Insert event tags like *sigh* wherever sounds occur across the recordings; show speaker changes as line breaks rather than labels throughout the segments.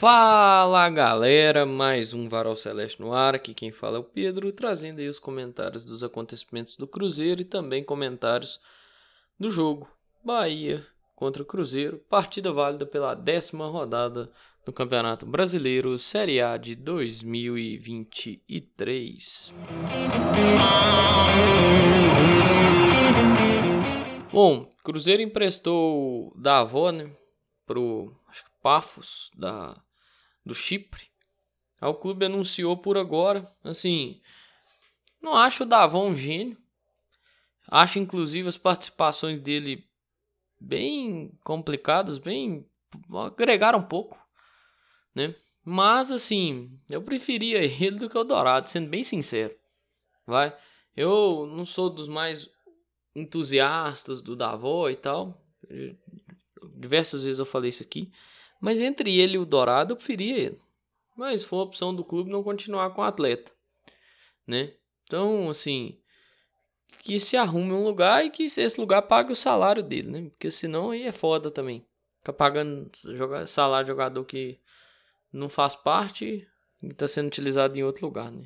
Fala galera, mais um Varal Celeste no ar, aqui quem fala é o Pedro, trazendo aí os comentários dos acontecimentos do Cruzeiro e também comentários do jogo Bahia contra o Cruzeiro, partida válida pela décima rodada do Campeonato Brasileiro Série A de 2023. Bom, Cruzeiro emprestou da avó, né, pro acho que Pafos da do Chipre. O clube anunciou por agora, assim, não acho o Davon um gênio. Acho inclusive as participações dele bem complicadas, bem agregaram um pouco, né? Mas assim, eu preferia *laughs* ele do que o Dourado, sendo bem sincero. Vai. Eu não sou dos mais entusiastas do Davó e tal. Diversas vezes eu falei isso aqui. Mas entre ele e o Dourado, eu preferia ele. Mas foi a opção do clube não continuar com o atleta, né? Então, assim, que se arrume um lugar e que esse lugar pague o salário dele, né? Porque senão aí é foda também. Ficar pagando salário de jogador que não faz parte e está sendo utilizado em outro lugar, né?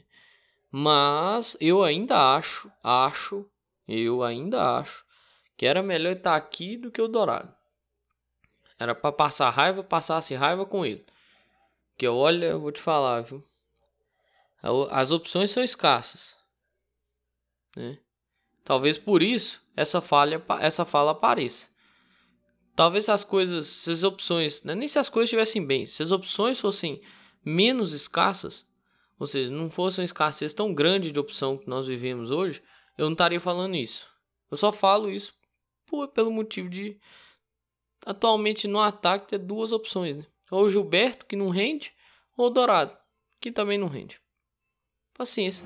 Mas eu ainda acho, acho, eu ainda acho que era melhor estar aqui do que o Dourado. Era para passar raiva, passasse raiva com ele. Que olha, eu vou te falar, viu? As opções são escassas. Né? Talvez por isso essa falha, essa fala apareça. Talvez as coisas, se as opções, né? nem se as coisas estivessem bem, se as opções fossem menos escassas, ou seja, não fosse uma escassez tão grande de opção que nós vivemos hoje, eu não estaria falando isso. Eu só falo isso por, pelo motivo de atualmente no ataque ter duas opções, né? Ou o Gilberto, que não rende, ou Dourado, que também não rende. Paciência.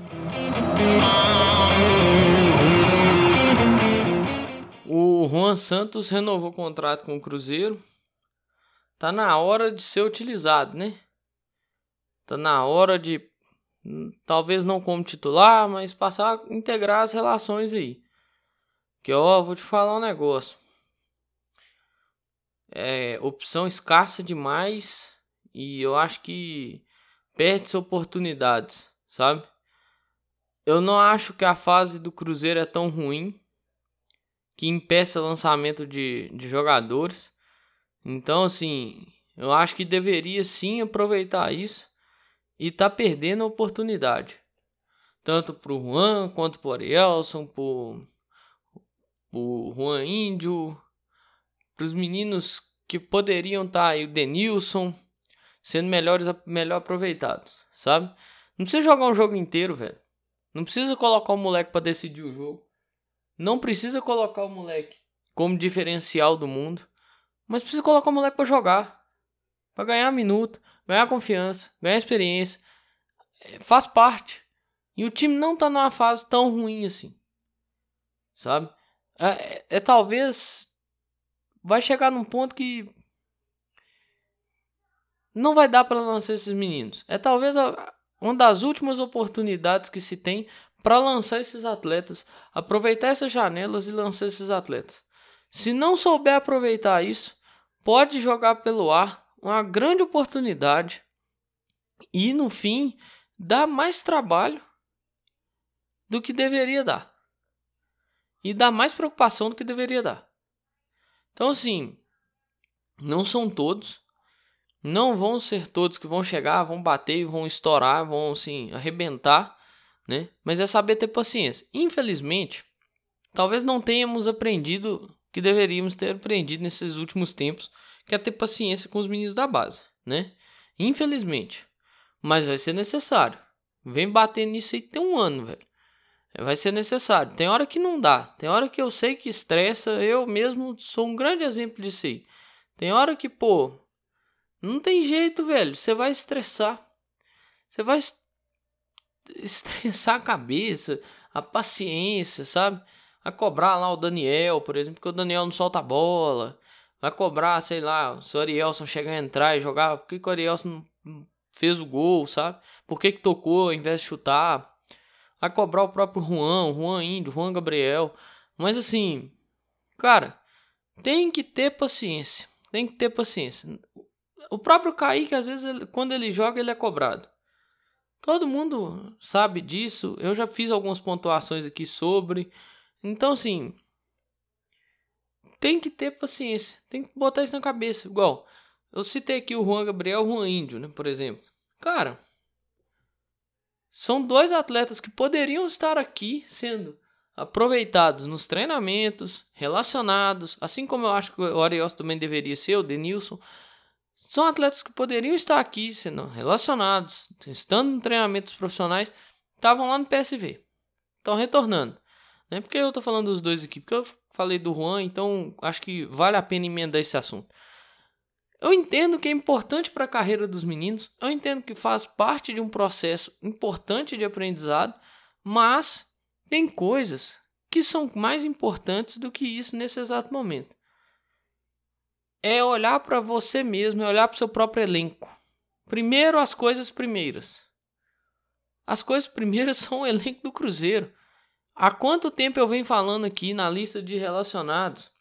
O Juan Santos renovou o contrato com o Cruzeiro. Tá na hora de ser utilizado, né? Tá na hora de talvez não como titular, mas passar a integrar as relações aí. Que ó, vou te falar um negócio é, opção escassa demais e eu acho que perde oportunidades, sabe? Eu não acho que a fase do Cruzeiro é tão ruim que impeça lançamento de, de jogadores. Então, assim, eu acho que deveria sim aproveitar isso e tá perdendo a oportunidade. Tanto pro Juan quanto pro Arielson, pro, pro Juan Índio, para os meninos que poderiam estar tá aí, o Denilson, sendo melhores, melhor aproveitados, sabe? Não precisa jogar um jogo inteiro, velho. Não precisa colocar o moleque para decidir o jogo. Não precisa colocar o moleque como diferencial do mundo. Mas precisa colocar o moleque para jogar. para ganhar minuto, ganhar confiança, ganhar experiência. É, faz parte. E o time não tá numa fase tão ruim assim. Sabe? É, é, é talvez vai chegar num ponto que não vai dar para lançar esses meninos. É talvez a, uma das últimas oportunidades que se tem para lançar esses atletas, aproveitar essas janelas e lançar esses atletas. Se não souber aproveitar isso, pode jogar pelo ar uma grande oportunidade e no fim dar mais trabalho do que deveria dar. E dar mais preocupação do que deveria dar. Então, assim, não são todos. Não vão ser todos que vão chegar, vão bater, vão estourar, vão, assim, arrebentar, né? Mas é saber ter paciência. Infelizmente, talvez não tenhamos aprendido que deveríamos ter aprendido nesses últimos tempos, que é ter paciência com os meninos da base, né? Infelizmente. Mas vai ser necessário. Vem bater nisso aí tem um ano, velho vai ser necessário. Tem hora que não dá, tem hora que eu sei que estressa, eu mesmo sou um grande exemplo disso aí. Tem hora que, pô, não tem jeito, velho, você vai estressar. Você vai *laughs* estressar a cabeça, a paciência, sabe? Vai cobrar lá o Daniel, por exemplo, que o Daniel não solta a bola. Vai cobrar, sei lá, se o Arielson chegar a entrar e jogar, por que, que o Arielson fez o gol, sabe? Por que, que tocou ao invés de chutar? A cobrar o próprio Juan, Juan Índio, Juan Gabriel. Mas assim, cara, tem que ter paciência. Tem que ter paciência. O próprio Kaique, às vezes, ele, quando ele joga, ele é cobrado. Todo mundo sabe disso. Eu já fiz algumas pontuações aqui sobre. Então, assim. Tem que ter paciência. Tem que botar isso na cabeça. Igual, eu citei aqui o Juan Gabriel o Juan Índio, né, por exemplo. Cara, são dois atletas que poderiam estar aqui sendo aproveitados nos treinamentos, relacionados, assim como eu acho que o Ariel também deveria ser, o Denilson. São atletas que poderiam estar aqui sendo relacionados, estando em treinamentos profissionais, estavam lá no PSV. Estão retornando. Né? Por que eu estou falando dos dois aqui? Porque eu falei do Juan, então acho que vale a pena emendar esse assunto. Eu entendo que é importante para a carreira dos meninos, eu entendo que faz parte de um processo importante de aprendizado, mas tem coisas que são mais importantes do que isso nesse exato momento. É olhar para você mesmo, é olhar para o seu próprio elenco. Primeiro, as coisas primeiras. As coisas primeiras *laughs* são o elenco do Cruzeiro. Há quanto tempo eu venho falando aqui na lista de relacionados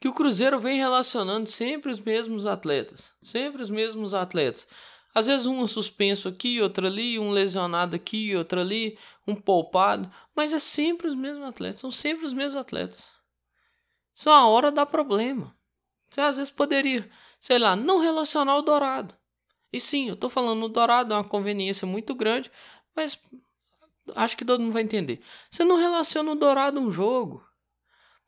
que o Cruzeiro vem relacionando sempre os mesmos atletas, sempre os mesmos atletas. Às vezes um suspenso aqui, outro ali, um lesionado aqui, outro ali, um poupado, mas é sempre os mesmos atletas, são sempre os mesmos atletas. Isso uma hora dá problema. Você às vezes poderia, sei lá, não relacionar o Dourado. E sim, eu estou falando o Dourado é uma conveniência muito grande, mas acho que todo mundo vai entender. Você não relaciona o Dourado a um jogo.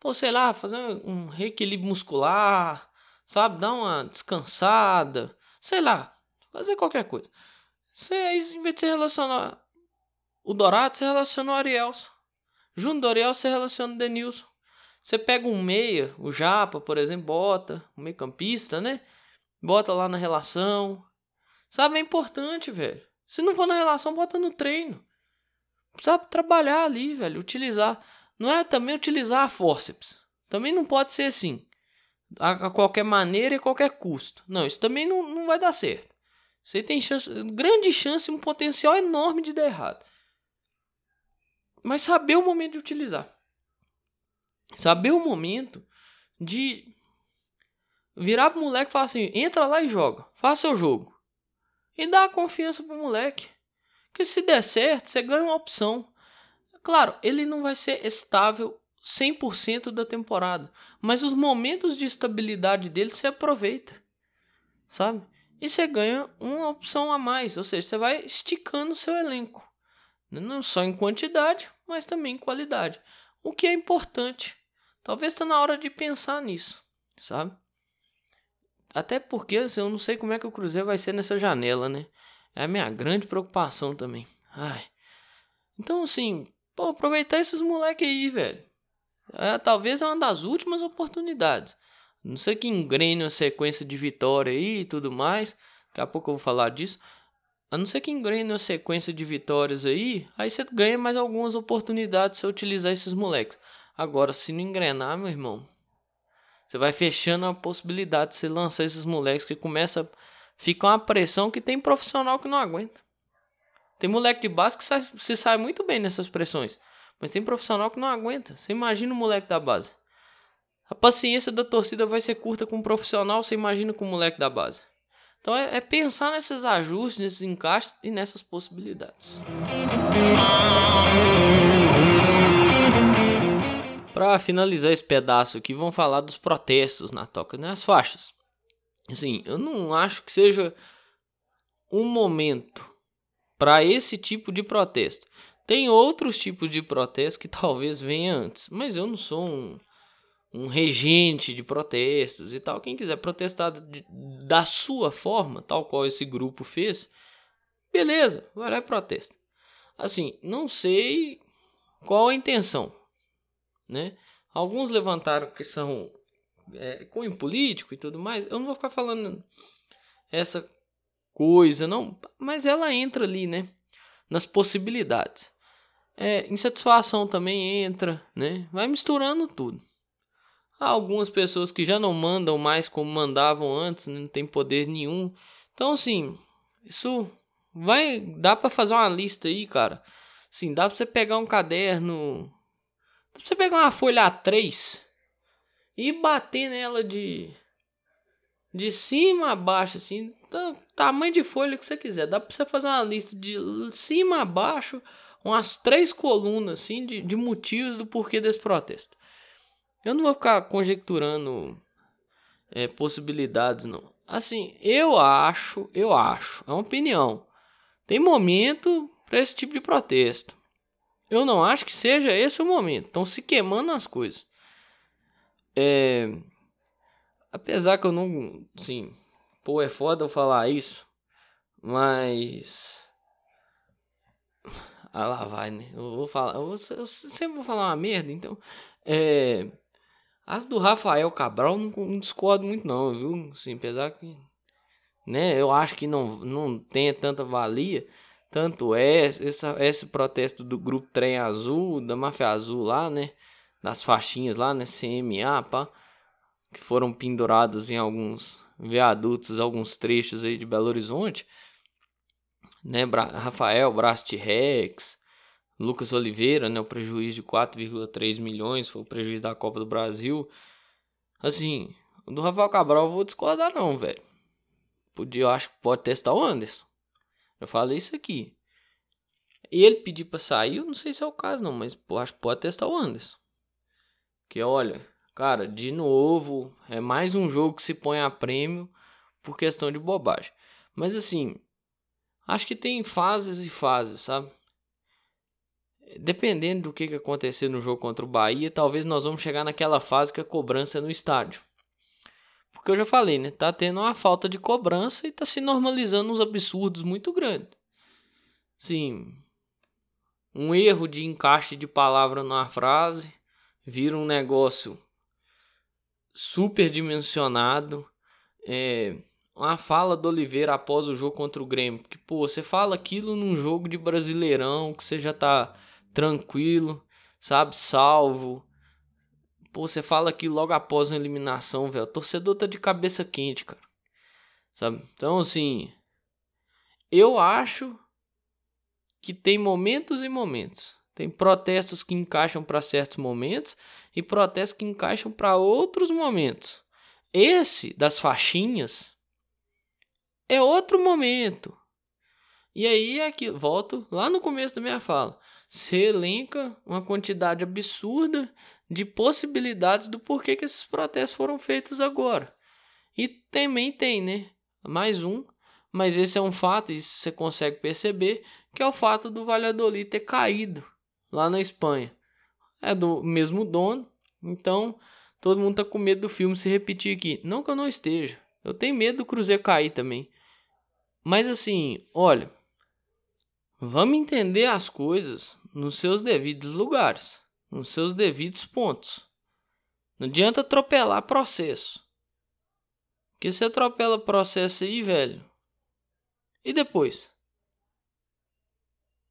Pô, sei lá, fazer um reequilíbrio muscular, sabe? Dar uma descansada, sei lá, fazer qualquer coisa. Você, em vez de você relacionar o Dourado, você relaciona o Arielson. Junto do Ariel, você relaciona o Denilson. Você pega um meia, o Japa, por exemplo, bota, um meio campista, né? Bota lá na relação. Sabe, é importante, velho. Se não for na relação, bota no treino. Sabe, trabalhar ali, velho, utilizar. Não é também utilizar a forceps. Também não pode ser assim. A, a qualquer maneira e qualquer custo. Não, isso também não, não vai dar certo. Você tem chance, grande chance, um potencial enorme de dar errado. Mas saber o momento de utilizar. Saber o momento de virar pro moleque e falar assim: entra lá e joga, faça seu jogo. E dá confiança pro moleque. Que se der certo, você ganha uma opção. Claro, ele não vai ser estável 100% da temporada, mas os momentos de estabilidade dele você aproveita, sabe? E você ganha uma opção a mais, ou seja, você vai esticando o seu elenco, não só em quantidade, mas também em qualidade, o que é importante. Talvez está na hora de pensar nisso, sabe? Até porque assim, eu não sei como é que o Cruzeiro vai ser nessa janela, né? É a minha grande preocupação também. Ai. Então, assim, Pô, aproveitar esses moleque aí, velho. É, talvez é uma das últimas oportunidades. Não sei que engrene uma sequência de vitória aí e tudo mais. Daqui a pouco eu vou falar disso. A não ser que engrene uma sequência de vitórias aí, aí você ganha mais algumas oportunidades se utilizar esses moleques. Agora, se não engrenar, meu irmão, você vai fechando a possibilidade de você lançar esses moleques que começa fica uma pressão que tem profissional que não aguenta. Tem moleque de base que sai, se sai muito bem nessas pressões. Mas tem profissional que não aguenta. Você imagina o moleque da base. A paciência da torcida vai ser curta com um profissional, você imagina com o moleque da base. Então é, é pensar nesses ajustes, nesses encaixes e nessas possibilidades. Para finalizar esse pedaço aqui, vamos falar dos protestos na toca, né? As faixas. Assim, eu não acho que seja um momento para esse tipo de protesto. Tem outros tipos de protesto que *laughs* talvez venha antes, mas eu não sou um, um regente de protestos e tal. Quem quiser protestar de, da sua forma, tal qual esse grupo fez, beleza, vai lá e protesta. Assim, não sei qual a intenção, né? Alguns levantaram que são é, cunho político e tudo mais. Eu não vou ficar falando essa coisa, não, mas ela entra ali, né? Nas possibilidades. É, insatisfação também entra, né? Vai misturando tudo. Há algumas pessoas que já não mandam mais como mandavam antes, né? não tem poder nenhum. Então, assim, isso vai. Dá para fazer uma lista aí, cara. Sim, dá pra você pegar um caderno. Dá pra você pegar uma folha A3 e bater nela de De cima a baixo, assim, tamanho de folha que você quiser. Dá pra você fazer uma lista de cima a baixo, umas três colunas, assim, de, de motivos do porquê desse protesto. Eu não vou ficar conjecturando é, possibilidades, não. Assim, eu acho, eu acho, é uma opinião. Tem momento para esse tipo de protesto. Eu não acho que seja esse o momento. Estão se queimando as coisas. É, apesar que eu não, sim, pô, é foda eu falar isso, mas ah lá vai, né? Eu vou falar, eu, sempre vou falar uma merda, então é as do Rafael Cabral não, não discordo muito não, viu? Sim, apesar que né, eu acho que não não tem tanta valia, tanto é essa, esse protesto do grupo Trem Azul, da Máfia Azul lá, né? Das faixinhas lá, né? CMA, pá. Que foram penduradas em alguns viadutos, alguns trechos aí de Belo Horizonte. Né? Bra Rafael, Brast Rex, Lucas Oliveira, né? O prejuízo de 4,3 milhões foi o prejuízo da Copa do Brasil. Assim, do Rafael Cabral eu vou discordar não, velho. Podia, eu acho que pode testar o Anderson. Eu falei isso aqui. E ele pedir para sair, eu não sei se é o caso não, mas acho que pode testar o Anderson. Que olha, cara, de novo, é mais um jogo que se põe a prêmio por questão de bobagem. Mas assim, acho que tem fases e fases, sabe? Dependendo do que, que acontecer no jogo contra o Bahia, talvez nós vamos chegar naquela fase que a cobrança é no estádio. Porque eu já falei, né? Tá tendo uma falta de cobrança e tá se normalizando uns absurdos muito grandes. Sim, um erro de encaixe de palavra numa frase vira um negócio superdimensionado. É, uma fala do Oliveira após o jogo contra o Grêmio. Que, pô, você fala aquilo num jogo de brasileirão, que você já tá tranquilo, sabe, salvo. Pô, você fala aqui logo após uma eliminação, velho. O torcedor tá de cabeça quente, cara. Sabe? Então, assim. Eu acho que tem momentos e momentos. Tem protestos que encaixam para certos momentos e protestos que encaixam para outros momentos. Esse das faixinhas é outro momento. E aí aqui volto lá no começo da minha fala. Você elenca uma quantidade absurda de possibilidades do porquê que esses protestos foram feitos agora. E também tem, né? Mais um, mas esse é um fato, isso você consegue perceber, que é o fato do Valladolid ter caído lá na Espanha. É do mesmo dono, então todo mundo tá com medo do filme se repetir aqui. Não que eu não esteja. Eu tenho medo do Cruzeiro cair também. Mas assim, olha, vamos entender as coisas nos seus devidos lugares nos seus devidos pontos. Não adianta atropelar processo. Porque você atropela processo aí, velho. E depois?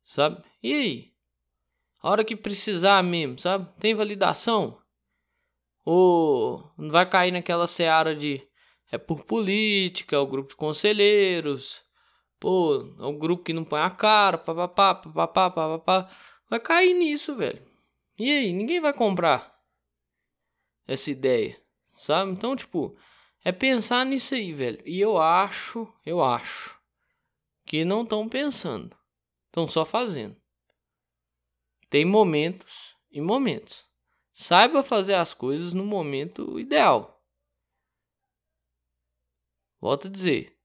Sabe? E aí? A hora que precisar mesmo, sabe? Tem validação? Ou não vai cair naquela seara de é por política, é o grupo de conselheiros, pô, é o grupo que não põe a cara, papapá, papapá, papapá. Vai cair nisso, velho. E aí, ninguém vai comprar essa ideia, sabe? Então, tipo, é pensar nisso aí, velho. E eu acho, eu acho que não estão pensando, estão só fazendo. Tem momentos e momentos. Saiba fazer as coisas no momento ideal. Volto a dizer.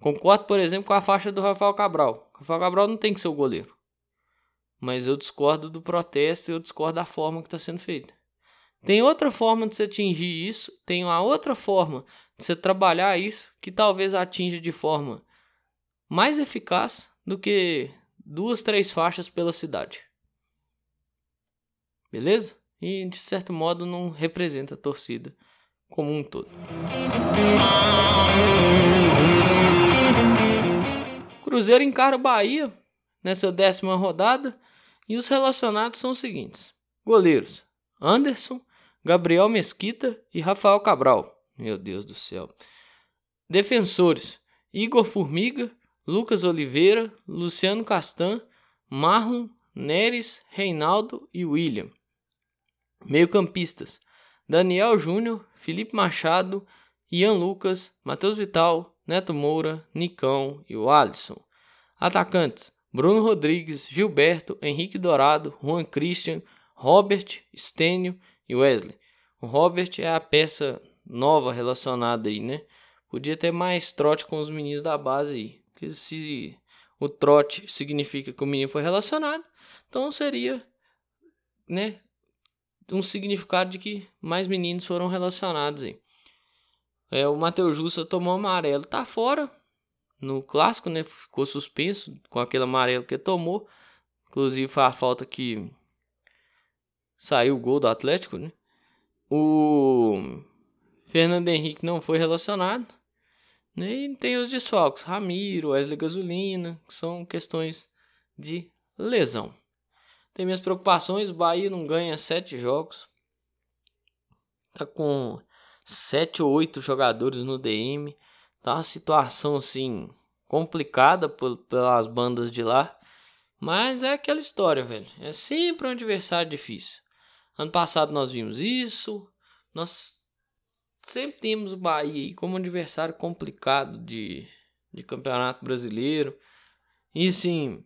Concordo, por exemplo, com a faixa do Rafael Cabral. O Rafael Cabral não tem que ser o goleiro. Mas eu discordo do protesto e eu discordo da forma que está sendo feita. Tem outra forma de você atingir isso, tem uma outra forma de você trabalhar isso que talvez atinja de forma mais eficaz do que duas, três faixas pela cidade. Beleza? E de certo modo não representa a torcida como um todo. Cruzeiro encara o Bahia nessa décima rodada e os relacionados são os seguintes: goleiros Anderson, Gabriel Mesquita e Rafael Cabral. Meu Deus do céu. Defensores: Igor Formiga, Lucas Oliveira, Luciano Castan, Marlon, Neres, Reinaldo e William. Meio-campistas: Daniel Júnior, Felipe Machado, Ian Lucas, Matheus Vital, Neto Moura, Nicão e o Alisson. Atacantes: Bruno Rodrigues, Gilberto, Henrique Dourado, Juan Christian, Robert, Stênio e Wesley. O Robert é a peça nova relacionada aí, né? Podia ter mais trote com os meninos da base aí. Porque se o trote significa que o menino foi relacionado, então seria, né, um significado de que mais meninos foram relacionados aí. É, o Matheus Justa tomou amarelo, tá fora no clássico, né? Ficou suspenso com aquele amarelo que tomou. Inclusive foi a falta que saiu o gol do Atlético, né? O Fernando Henrique não foi relacionado. Né? E tem os desfalques, Ramiro, Wesley Gasolina, que são questões de lesão. Tem minhas preocupações, o Bahia não ganha sete jogos. Tá com sete ou oito jogadores no DM. Tá uma situação assim complicada por, pelas bandas de lá. Mas é aquela história, velho. É sempre um adversário difícil. Ano passado nós vimos isso. Nós sempre temos o Bahia como um adversário complicado de, de campeonato brasileiro. E sim,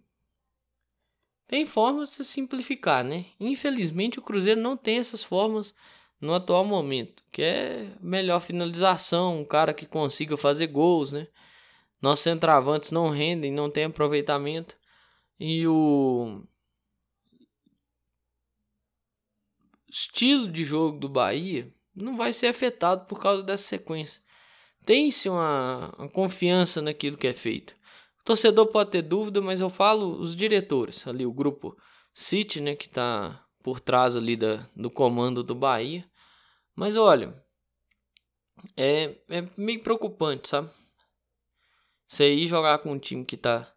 tem formas de se simplificar, né? Infelizmente o Cruzeiro não tem essas formas no atual momento, que é melhor finalização, um cara que consiga fazer gols, né? Nossos centravantes não rendem, não tem aproveitamento. E o estilo de jogo do Bahia não vai ser afetado por causa dessa sequência. Tem-se uma, uma, confiança naquilo que é feito. Torcedor pode ter dúvida, mas eu falo os diretores, ali o grupo City, né, que está por trás ali da, do comando do Bahia. Mas olha, é, é meio preocupante, sabe? Você ir jogar com um time que tá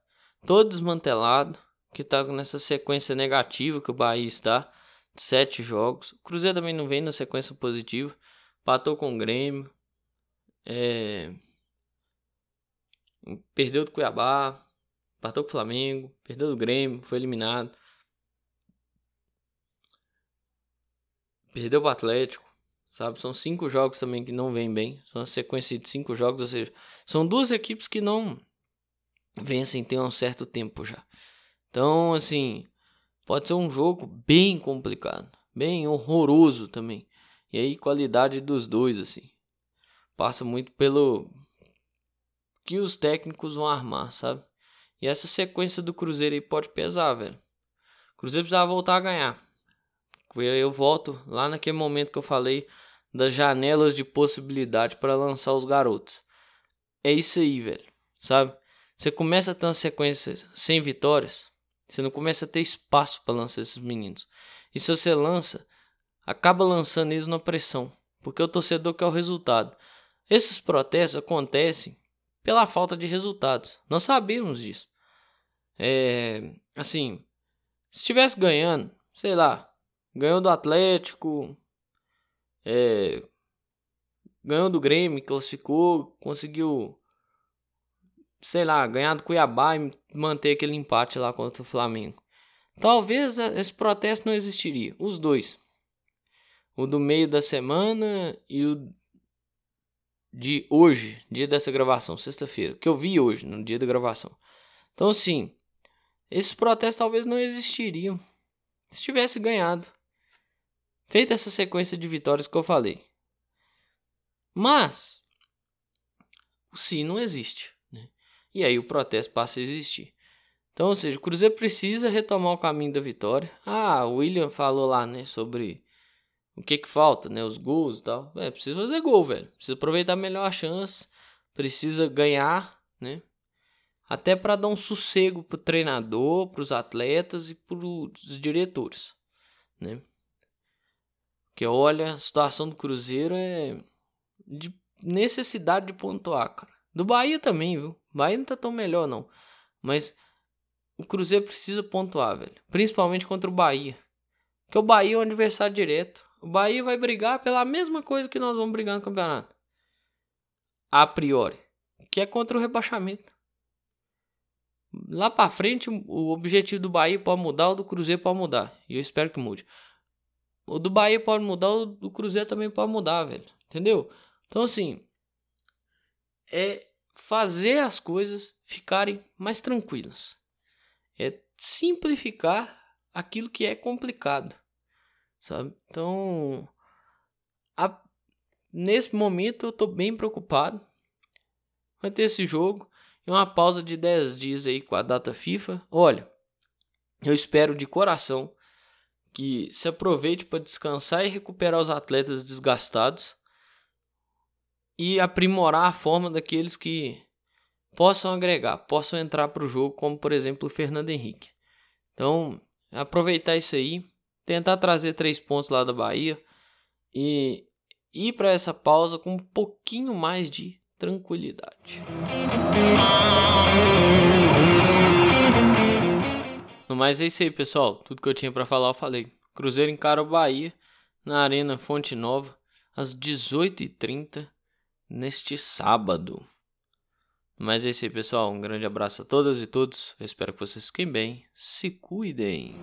todo desmantelado, que tá nessa sequência negativa que o Bahia está, de sete jogos. O Cruzeiro também não vem na sequência positiva, patou com o Grêmio, é... perdeu do Cuiabá, patou com o Flamengo, perdeu do Grêmio, foi eliminado. Perdeu o Atlético sabe? São cinco jogos também que não vêm bem. São uma sequência de cinco jogos, ou seja, são duas equipes que não vencem tem um certo tempo já. Então, assim, pode ser um jogo bem complicado, bem horroroso também. E aí, qualidade dos dois, assim, passa muito pelo que os técnicos vão armar, sabe? E essa sequência do Cruzeiro aí pode pesar, velho. O Cruzeiro precisava voltar a ganhar. Eu volto lá naquele momento que eu falei das janelas de possibilidade para lançar os garotos. É isso aí, velho. Sabe? Você começa a ter uma sequência sem vitórias, você não começa a ter espaço para lançar esses meninos. E se você lança, acaba lançando eles na pressão, porque o torcedor quer o resultado. Esses protestos acontecem pela falta de resultados. Nós sabemos disso. É, assim, se estivesse ganhando, sei lá, ganhou do Atlético, é, ganhou do Grêmio, classificou, conseguiu, sei lá, ganhar do Cuiabá e manter aquele empate lá contra o Flamengo. Talvez esse protesto não existiria, os dois. O do meio da semana e o de hoje, dia dessa gravação, sexta-feira, que eu vi hoje, no dia da gravação. Então, sim, esses protestos talvez não existiriam se tivesse ganhado. Feita essa sequência de vitórias que eu falei. Mas o sim não existe. Né? E aí o protesto passa a existir. Então, ou seja, o Cruzeiro precisa retomar o caminho da vitória. Ah, o William falou lá, né, sobre o que que falta, né, os gols e tal. É, precisa fazer gol, velho. Precisa aproveitar melhor a chance. Precisa ganhar, né? Até para dar um sossego pro treinador, pros atletas e pros diretores, né? Porque olha, a situação do Cruzeiro é de necessidade de pontuar, cara. Do Bahia também, viu? Bahia não tá tão melhor, não. Mas o Cruzeiro precisa pontuar, velho. Principalmente contra o Bahia. Porque o Bahia é um adversário direto. O Bahia vai brigar pela mesma coisa que nós vamos brigar no campeonato. A priori. Que é contra o rebaixamento. Lá pra frente, o objetivo do Bahia pode mudar, o do Cruzeiro pode mudar. E eu espero que mude. O do Bahia pode mudar, o do Cruzeiro também pode mudar, velho. Entendeu? Então, assim, é fazer as coisas ficarem mais tranquilas. É simplificar aquilo que é complicado, sabe? Então, a, nesse momento eu tô bem preocupado. Vai ter esse jogo e uma pausa de 10 dias aí com a data FIFA. Olha, eu espero de coração que se aproveite para descansar e recuperar os atletas desgastados e aprimorar a forma daqueles que possam agregar, possam entrar para o jogo, como por exemplo o Fernando Henrique. Então, aproveitar isso aí, tentar trazer três pontos lá da Bahia e ir para essa pausa com um pouquinho mais de tranquilidade. No mais é isso aí, pessoal. Tudo que eu tinha para falar eu falei. Cruzeiro encara o Bahia na Arena Fonte Nova às 18h30 neste sábado. Mas é isso aí, pessoal. Um grande abraço a todas e todos. Eu espero que vocês fiquem bem. Se cuidem.